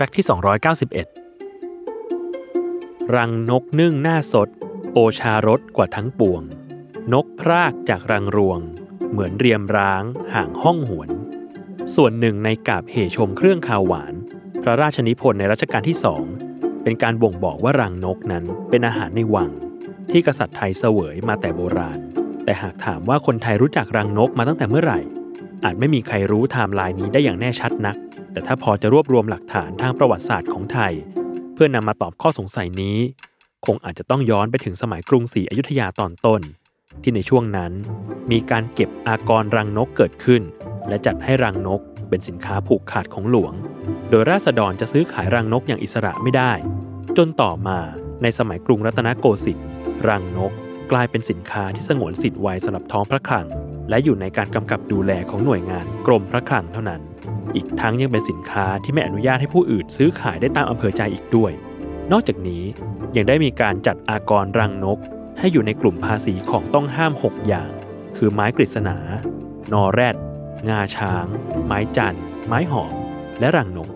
แฟกต์ที่ 291 รังนกนึ่งหน้าสด โอชารสกว่าทั้งปวง นกพรากจากรังรวง เหมือนเรียมร้างห่างห้องหวน ส่วนหนึ่งในกาบเหชมเครื่องคาวหวาน พระราชนิพนธ์ในรัชกาลที่สองเป็นการบ่งบอกว่ารังนกนั้นเป็นอาหารในวัง ที่กษัตริย์ไทยเสวยมาแต่โบราณ แต่หากถามว่าคนไทยรู้จักรังนกมาตั้งแต่เมื่อไหร่ อาจไม่มีใครรู้ไทม์ไลน์นี้ได้อย่างแน่ชัดนัก แต่ถ้าพอจะรวบรวมหลักฐานทางประวัติศาสตร์ของไทย เพื่อนำมาตอบข้อสงสัยนี้ คงอาจจะต้องย้อนไปถึงสมัยกรุงศรีอยุธยาตอนต้น ที่ในช่วงนั้น มีการเก็บอากรรังนกเกิดขึ้น และจัดให้รังนกเป็นสินค้าผูกขาดของหลวง โดยราษฎรจะซื้อขายรังนกอย่างอิสระไม่ได้ จนต่อมาในสมัยกรุงรัตนโกสินทร์รังนกกลายเป็นสินค้าที่สงวนสิทธิ์ไว้สำหรับท้องพระคลัง และอยู่ในการกำกับดูแลของหน่วยงานกรมพระคลังเท่านั้น อีกทั้งยังเป็นสินค้าที่ไม่อนุญาตให้ผู้อื่นซื้อขายได้ตามอำเภอใจอีกด้วย นอกจากนี้ยังได้มีการจัดอากรรังนก ให้อยู่ในกลุ่มภาษีของต้องห้าม 6 อย่าง คือไม้กฤษณา นอแรด งาช้าง ไม้จันทร์ไม้หอม และรังนก